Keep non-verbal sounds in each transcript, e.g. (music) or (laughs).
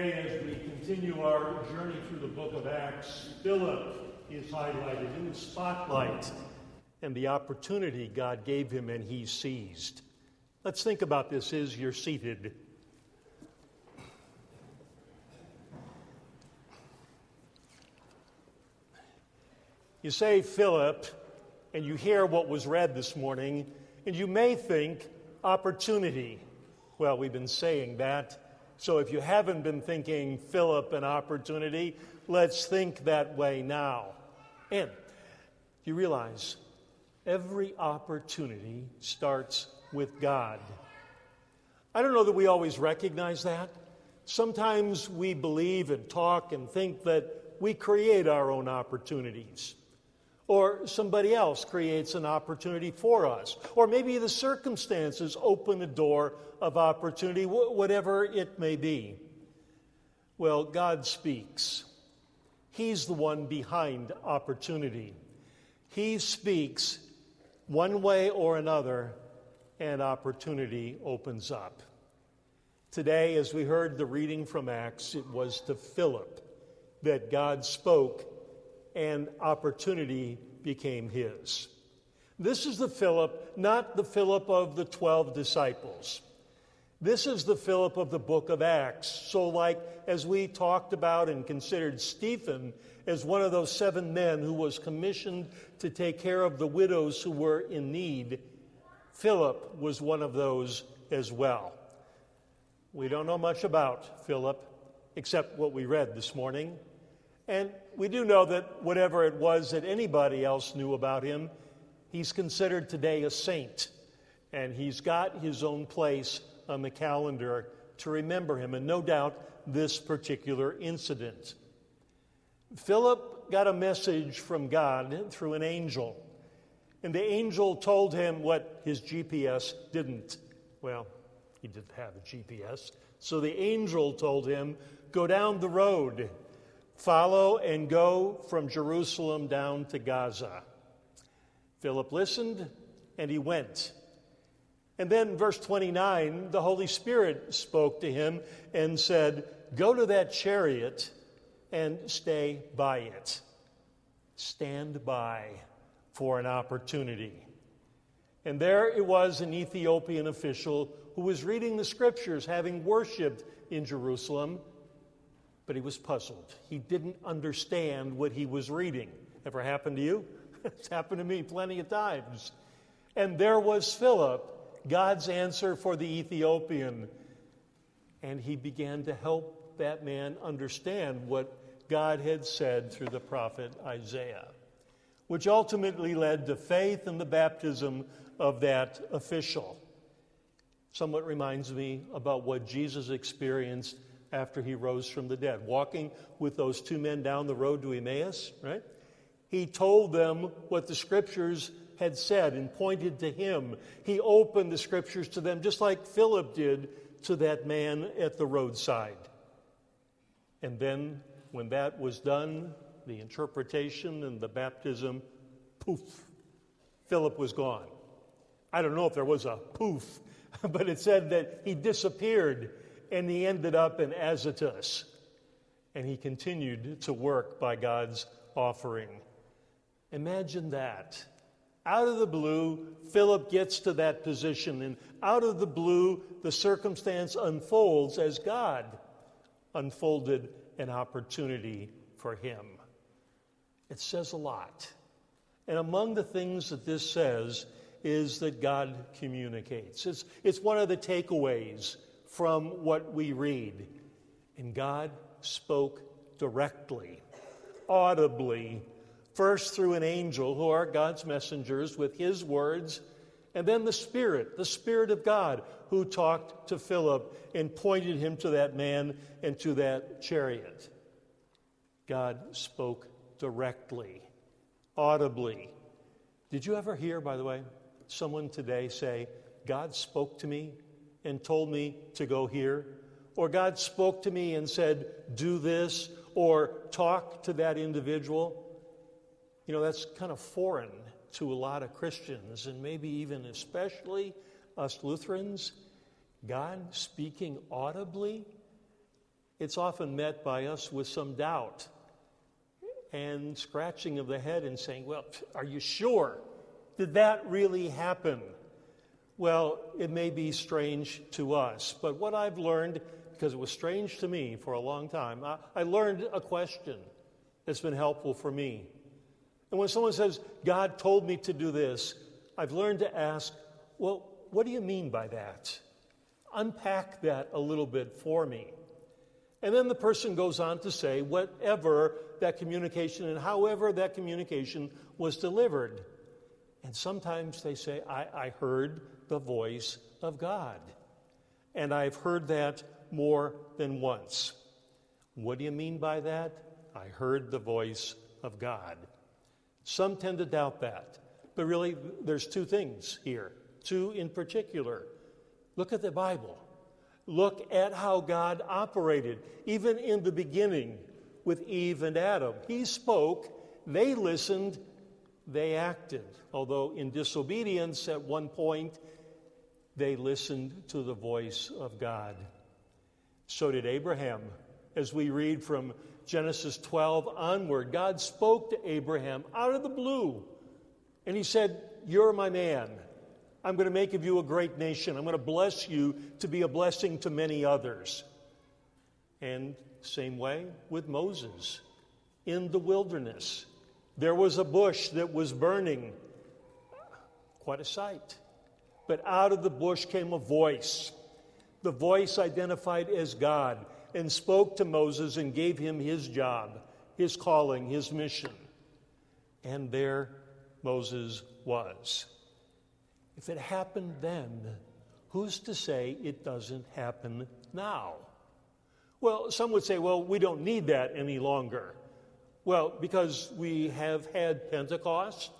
As we continue our journey through the book of Acts, Philip is highlighted in the spotlight and the opportunity God gave him and he seized. Let's think about this as you're seated. You say Philip, and you hear what was read this morning, and you may think opportunity. Well, we've been saying that so if you haven't been thinking Philip an opportunity, let's think that way now. And you realize every opportunity starts with God. I don't know that we always recognize that. Sometimes we believe and talk and think that we create our own opportunities or somebody else creates an opportunity for us, or maybe the circumstances open a door of opportunity, whatever it may be. Well, God speaks. He's the one behind opportunity. He speaks one way or another, and opportunity opens up. Today, as we heard the reading from Acts, it was to Philip that God spoke and opportunity became his. This is the Philip, not the Philip of the 12 disciples. This is the Philip of the book of Acts. So, like as we talked about and considered Stephen as one of those seven men who was commissioned to take care of the widows who were in need, Philip was one of those as well. We don't know much about Philip except what we read this morning. And we do know that whatever it was that anybody else knew about him, he's considered today a saint. And he's got his own place on the calendar to remember him, and no doubt this particular incident. Philip got a message from God through an angel, and the angel told him what his GPS didn't. Well, he didn't have a GPS. So the angel told him, Go down the road Follow and go from Jerusalem down to Gaza. Philip listened and he went. And then, verse 29, the Holy Spirit spoke to him and said, Go to that chariot and stay by it. Stand by for an opportunity. And there it was an Ethiopian official who was reading the scriptures, having worshiped in Jerusalem but he was puzzled. He didn't understand what he was reading. Ever happened to you? (laughs) it's happened to me plenty of times. And there was Philip, God's answer for the Ethiopian. And he began to help that man understand what God had said through the prophet Isaiah, which ultimately led to faith and the baptism of that official. Somewhat reminds me about what Jesus experienced after he rose from the dead, walking with those two men down the road to Emmaus, right? He told them what the scriptures had said and pointed to him. He opened the scriptures to them, just like Philip did to that man at the roadside. And then, when that was done, the interpretation and the baptism, poof, Philip was gone. I don't know if there was a poof, (laughs) but it said that he disappeared and he ended up in Azotus. And he continued to work by God's offering. Imagine that. Out of the blue, Philip gets to that position, and out of the blue, the circumstance unfolds as God unfolded an opportunity for him. It says a lot. And among the things that this says is that God communicates. It's, it's one of the takeaways from what we read. And God spoke directly, audibly, first through an angel, who are God's messengers, with his words, and then the Spirit, the Spirit of God, who talked to Philip and pointed him to that man and to that chariot. God spoke directly, audibly. Did you ever hear, by the way, someone today say, God spoke to me and told me to go here, or God spoke to me and said, do this, or talk to that individual, you know, that's kind of foreign to a lot of Christians, and maybe even especially us Lutherans. God speaking audibly, it's often met by us with some doubt and scratching of the head and saying, Well, are you sure? Did that really happen? Well, it may be strange to us, but what I've learned, because it was strange to me for a long time, I, I learned a question that's been helpful for me. And when someone says, God told me to do this, I've learned to ask, Well, what do you mean by that? Unpack that a little bit for me. And then the person goes on to say whatever that communication and however that communication was delivered. And sometimes they say, I, I heard the voice of God. And I've heard that more than once. What do you mean by that? I heard the voice of God. Some tend to doubt that. But really, there's two things here, two in particular. Look at the Bible. Look at how God operated, even in the beginning with Eve and Adam. He spoke, they listened, they acted. Although in disobedience at one point, they listened to the voice of God. So did Abraham. As we read from Genesis 12 onward, God spoke to Abraham out of the blue, and he said, You're my man. I'm going to make of you a great nation. I'm going to bless you to be a blessing to many others. And same way with Moses in the wilderness. There was a bush that was burning. Quite a sight. But out of the bush came a voice. The voice identified as God and spoke to Moses and gave him his job, his calling, his mission. And there Moses was. If it happened then, who's to say it doesn't happen now? Well, some would say, well, we don't need that any longer. Well, because we have had Pentecost,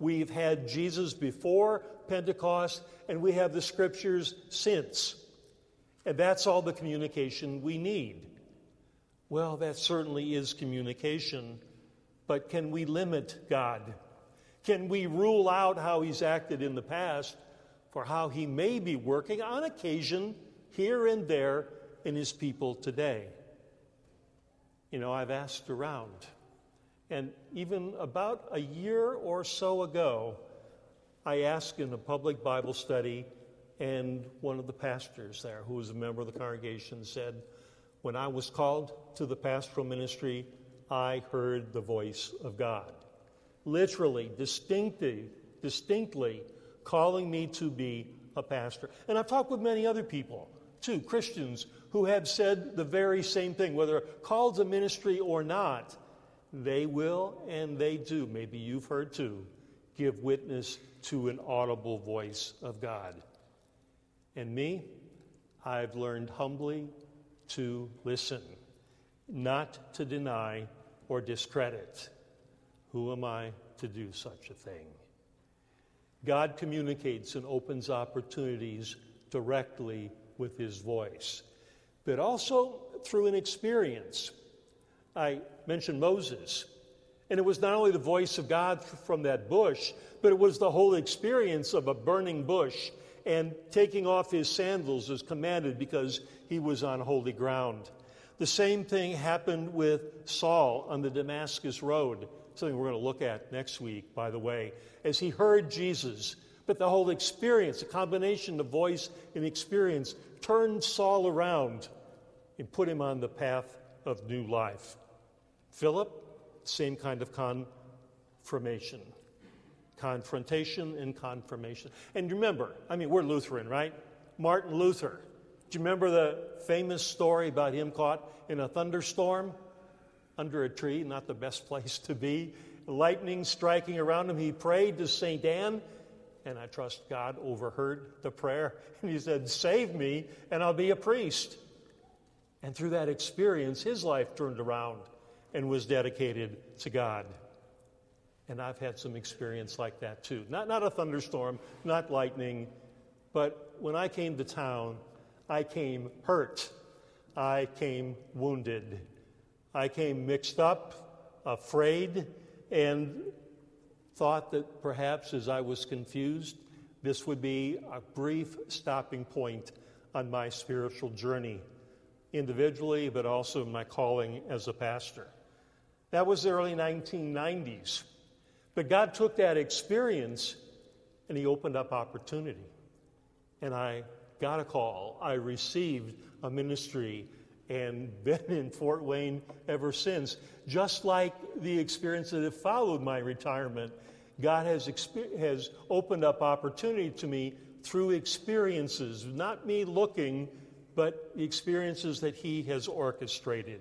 we've had Jesus before Pentecost, and we have the scriptures since. And that's all the communication we need. Well, that certainly is communication, but can we limit God? Can we rule out how he's acted in the past for how he may be working on occasion here and there in his people today? You know, I've asked around. And even about a year or so ago, I asked in a public Bible study, and one of the pastors there, who was a member of the congregation, said, When I was called to the pastoral ministry, I heard the voice of God literally, distinctly, distinctly calling me to be a pastor. And I've talked with many other people, too, Christians, who have said the very same thing, whether called to ministry or not. They will and they do, maybe you've heard too, give witness to an audible voice of God. And me, I've learned humbly to listen, not to deny or discredit. Who am I to do such a thing? God communicates and opens opportunities directly with his voice, but also through an experience. I mentioned Moses, and it was not only the voice of God from that bush, but it was the whole experience of a burning bush and taking off his sandals as commanded because he was on holy ground. The same thing happened with Saul on the Damascus Road something we're going to look at next week, by the way, as he heard Jesus. But the whole experience, a combination of voice and experience, turned Saul around and put him on the path of new life. Philip, same kind of confirmation. Confrontation and confirmation. And remember, I mean, we're Lutheran, right? Martin Luther. Do you remember the famous story about him caught in a thunderstorm? under a tree, not the best place to be. Lightning striking around him, he prayed to St. Anne, and I trust God overheard the prayer. (laughs) And he said, Save me, and I'll be a priest. And through that experience, his life turned around and was dedicated to God. And I've had some experience like that too. Not, not a thunderstorm, not lightning, but when I came to town, I came hurt. I came wounded. I came mixed up, afraid, and thought that perhaps as I was confused, this would be a brief stopping point on my spiritual journey. individually, but also my calling as a pastor. That was the early 1990s. But God took that experience and He opened up opportunity. And I got a call. I received a ministry and (laughs) been in Fort Wayne ever since. Just like the experience that followed my retirement, God has, has opened up opportunity to me through experiences, not me looking, but the experiences that He has orchestrated.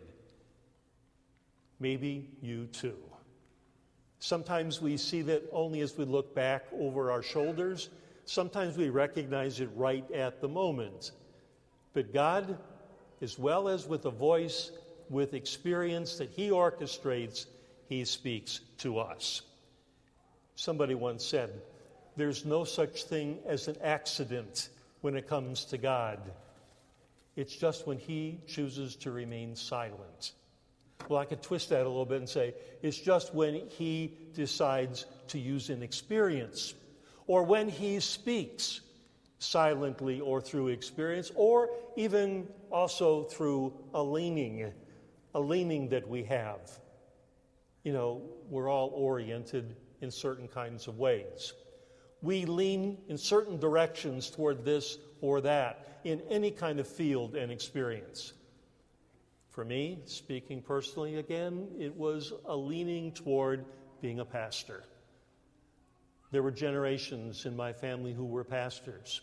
Maybe you too. Sometimes we see that only as we look back over our shoulders. Sometimes we recognize it right at the moment. But God, as well as with a voice, with experience that He orchestrates, He speaks to us. Somebody once said, There's no such thing as an accident when it comes to God. It's just when He chooses to remain silent. Well, I could twist that a little bit and say it's just when he decides to use an experience, or when he speaks silently or through experience, or even also through a leaning, a leaning that we have. You know, we're all oriented in certain kinds of ways. We lean in certain directions toward this or that in any kind of field and experience. For me, speaking personally again, it was a leaning toward being a pastor. There were generations in my family who were pastors.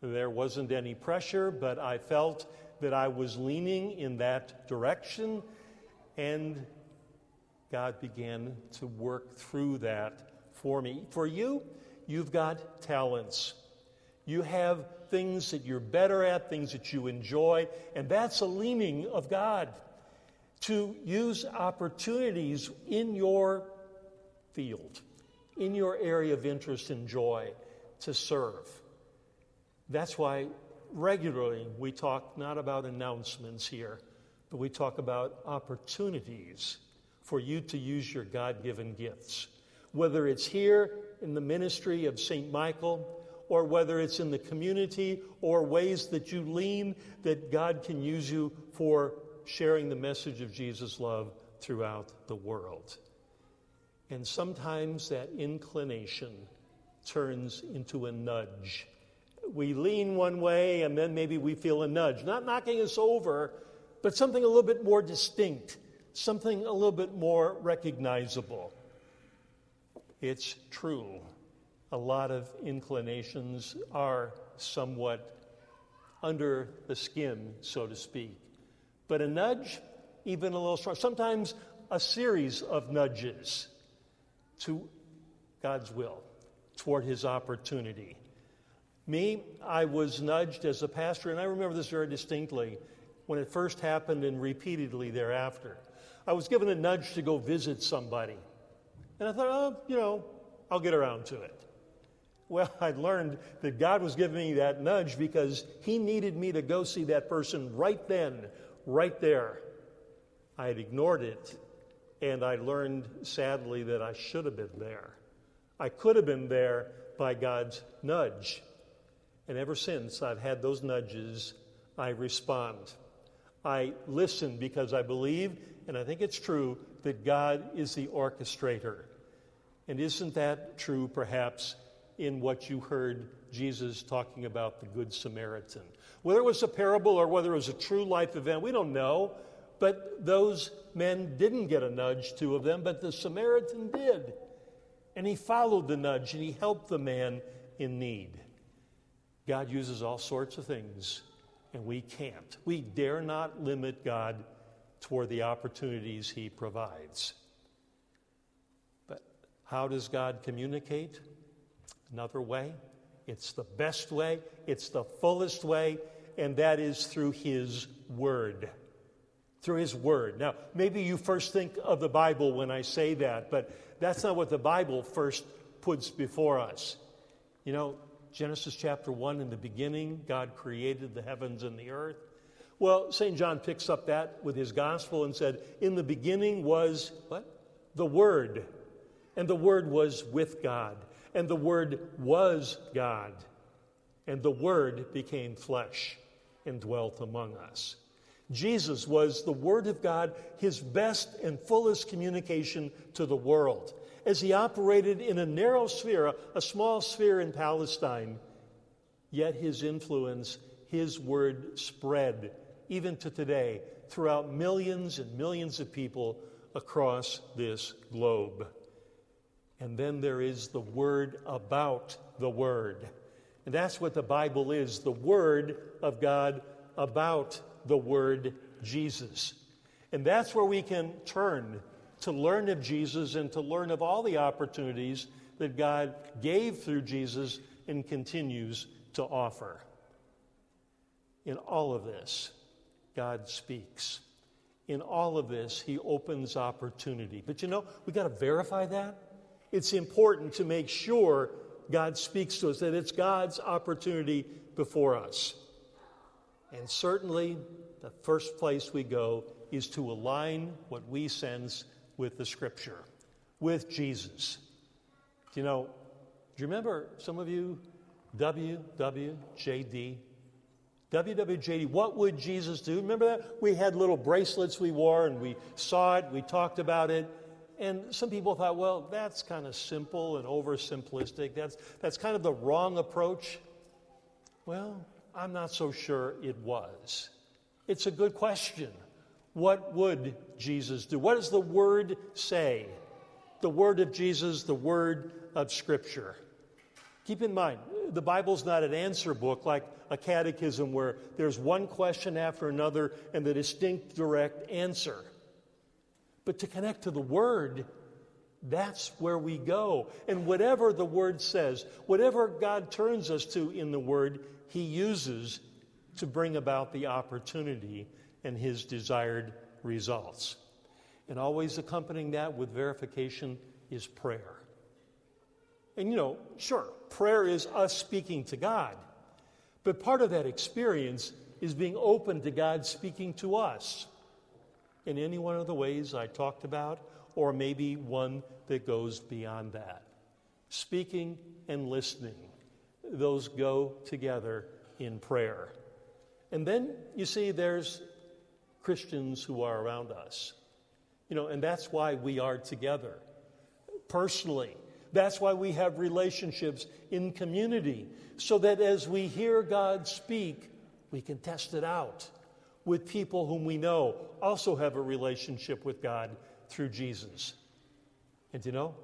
There wasn't any pressure, but I felt that I was leaning in that direction, and God began to work through that for me. For you, you've got talents. You have things that you're better at, things that you enjoy, and that's a leaning of God to use opportunities in your field, in your area of interest and joy to serve. That's why regularly we talk not about announcements here, but we talk about opportunities for you to use your God given gifts. Whether it's here in the ministry of St. Michael, or whether it's in the community or ways that you lean that God can use you for sharing the message of Jesus' love throughout the world. And sometimes that inclination turns into a nudge. We lean one way and then maybe we feel a nudge, not knocking us over, but something a little bit more distinct, something a little bit more recognizable. It's true a lot of inclinations are somewhat under the skin, so to speak. But a nudge, even a little strong, sometimes a series of nudges to God's will, toward His opportunity. Me, I was nudged as a pastor, and I remember this very distinctly when it first happened and repeatedly thereafter. I was given a nudge to go visit somebody. And I thought, oh, you know, I'll get around to it. Well, (laughs) I'd learned that God was giving me that nudge because He needed me to go see that person right then, right there. I had ignored it, and I learned sadly that I should have been there. I could have been there by God's nudge. And ever since I've had those nudges, I respond. I listen because I believe, and I think it's true, that God is the orchestrator. And isn't that true, perhaps, in what you heard Jesus talking about the Good Samaritan. Whether it was a parable or whether it was a true life event, we don't know. But those men didn't get a nudge, two of them, but the Samaritan did. And he followed the nudge and he helped the man in need. God uses all sorts of things, and we can't. We dare not limit God toward the opportunities he provides. But how does God communicate? Another way. It's the best way, it's the fullest way, and that is through His Word. Through His Word. Now, maybe you first think of the Bible when I say that, but that's not what the Bible first puts before us. You know, Genesis chapter 1, in the beginning, God created the heavens and the earth. Well, St. John picks up that with his gospel and said, In the beginning was what? The Word. And the Word was with God and the Word was God, and the Word became flesh and dwelt among us. Jesus was the Word of God, his best and fullest communication to the world. As he operated in a narrow sphere, a small sphere in Palestine, yet his influence, his word spread even to today throughout millions and millions of people across this globe. And then there is the word about the word. And that's what the Bible is the word of God about the word Jesus. And that's where we can turn to learn of Jesus and to learn of all the opportunities that God gave through Jesus and continues to offer. In all of this, God speaks. In all of this, He opens opportunity. But you know, we've got to verify that. It's important to make sure God speaks to us, that it's God's opportunity before us. And certainly, the first place we go is to align what we sense with the Scripture, with Jesus. Do you know, do you remember some of you WWJD? WWJD, what would Jesus do? Remember that? We had little bracelets we wore and we saw it, we talked about it. And some people thought, well, that's kind of simple and oversimplistic. That's, that's kind of the wrong approach. Well, I'm not so sure it was. It's a good question. What would Jesus do? What does the Word say? The Word of Jesus, the Word of Scripture. Keep in mind, the Bible's not an answer book like a catechism where there's one question after another and the distinct direct answer. But to connect to the Word, that's where we go. And whatever the Word says, whatever God turns us to in the Word, He uses to bring about the opportunity and His desired results. And always accompanying that with verification is prayer. And you know, sure, prayer is us speaking to God. But part of that experience is being open to God speaking to us in any one of the ways I talked about, or maybe one that goes beyond that. Speaking and listening, those go together in prayer. And then you see, there's Christians who are around us. You know, and that's why we are together personally. That's why we have relationships in community, so that as we hear God speak, we can test it out with people whom we know also have a relationship with God through Jesus. And you know,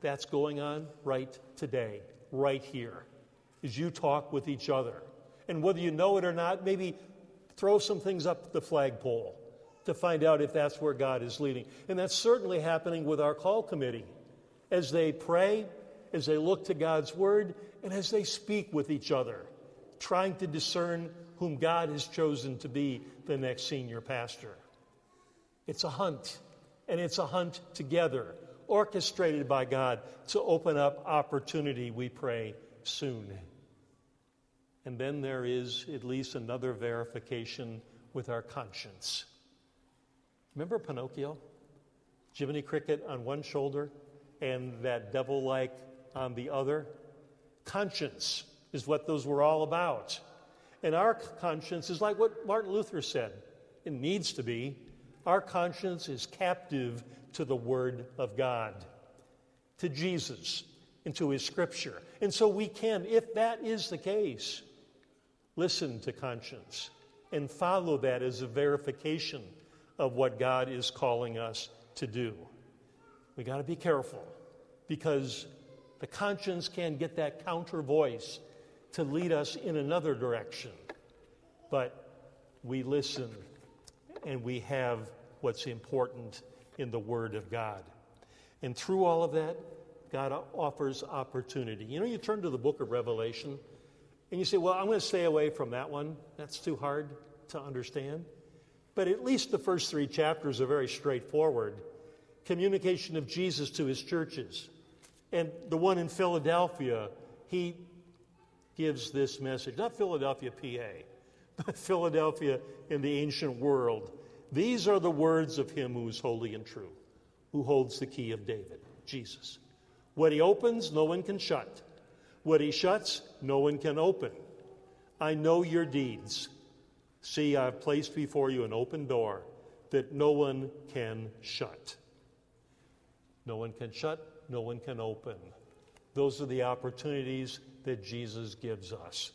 that's going on right today, right here, as you talk with each other. And whether you know it or not, maybe throw some things up the flagpole to find out if that's where God is leading. And that's certainly happening with our call committee as they pray, as they look to God's word, and as they speak with each other, trying to discern whom God has chosen to be the next senior pastor. It's a hunt, and it's a hunt together, orchestrated by God to open up opportunity, we pray, soon. And then there is at least another verification with our conscience. Remember Pinocchio? Jiminy Cricket on one shoulder and that devil like on the other? Conscience is what those were all about. And our conscience is like what Martin Luther said it needs to be. Our conscience is captive to the Word of God, to Jesus, and to His Scripture. And so we can, if that is the case, listen to conscience and follow that as a verification of what God is calling us to do. We got to be careful because the conscience can get that counter voice to lead us in another direction. But we listen and we have what's important in the Word of God. And through all of that, God offers opportunity. You know, you turn to the book of Revelation and you say, well, I'm going to stay away from that one. That's too hard to understand. But at least the first three chapters are very straightforward communication of Jesus to his churches. And the one in Philadelphia, he gives this message, not Philadelphia, PA, (laughs) but Philadelphia in the ancient world. These are the words of him who is holy and true, who holds the key of David, Jesus. What he opens, no one can shut. What he shuts, no one can open. I know your deeds. See, I've placed before you an open door that no one can shut. No one can shut, no one can open. Those are the opportunities that Jesus gives us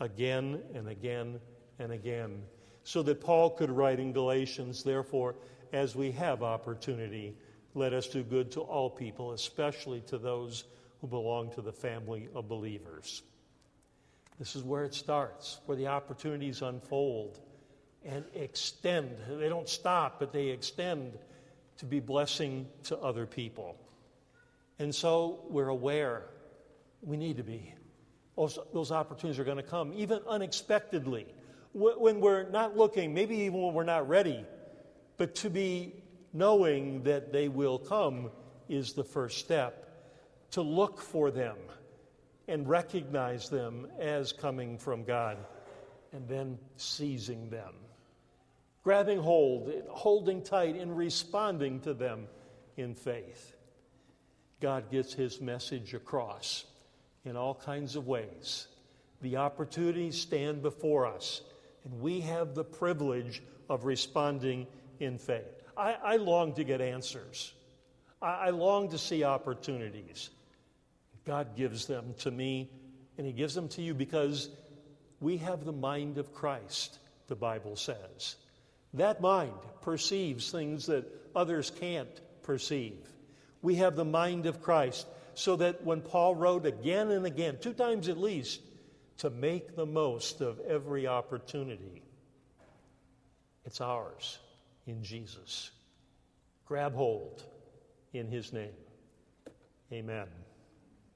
again and again and again. So that Paul could write in Galatians, therefore, as we have opportunity, let us do good to all people, especially to those who belong to the family of believers. This is where it starts, where the opportunities unfold and extend. They don't stop, but they extend to be blessing to other people. And so we're aware we need to be. Those, opportunities are going to come, even unexpectedly, when we're not looking, maybe even when we're not ready. But to be knowing that they will come is the first step. To look for them and recognize them as coming from God, and then seizing them. Grabbing hold, holding tight, and responding to them in faith. God gets his message across in all kinds of ways. The opportunities stand before us, and we have the privilege of responding in faith. I, I long to get answers, I, I long to see opportunities. God gives them to me, and He gives them to you because we have the mind of Christ, the Bible says. That mind perceives things that others can't perceive. We have the mind of Christ, so that when Paul wrote again and again, two times at least, to make the most of every opportunity, it's ours in Jesus. Grab hold in His name. Amen.